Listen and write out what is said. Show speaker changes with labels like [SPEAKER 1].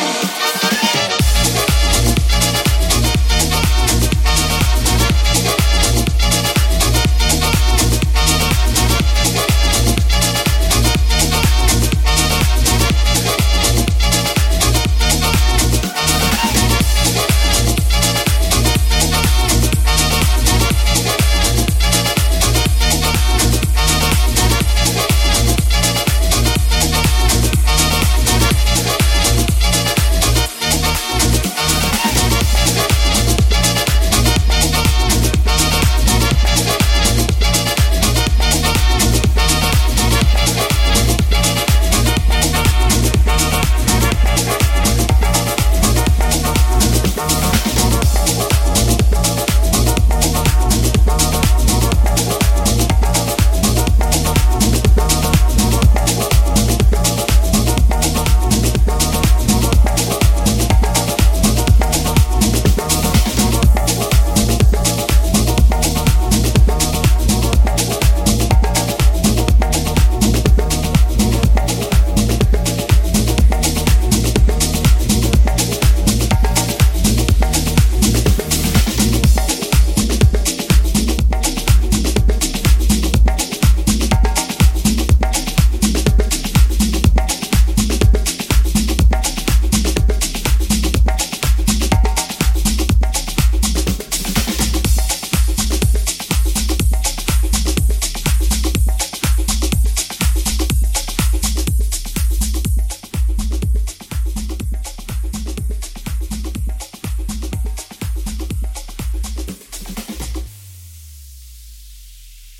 [SPEAKER 1] Friday.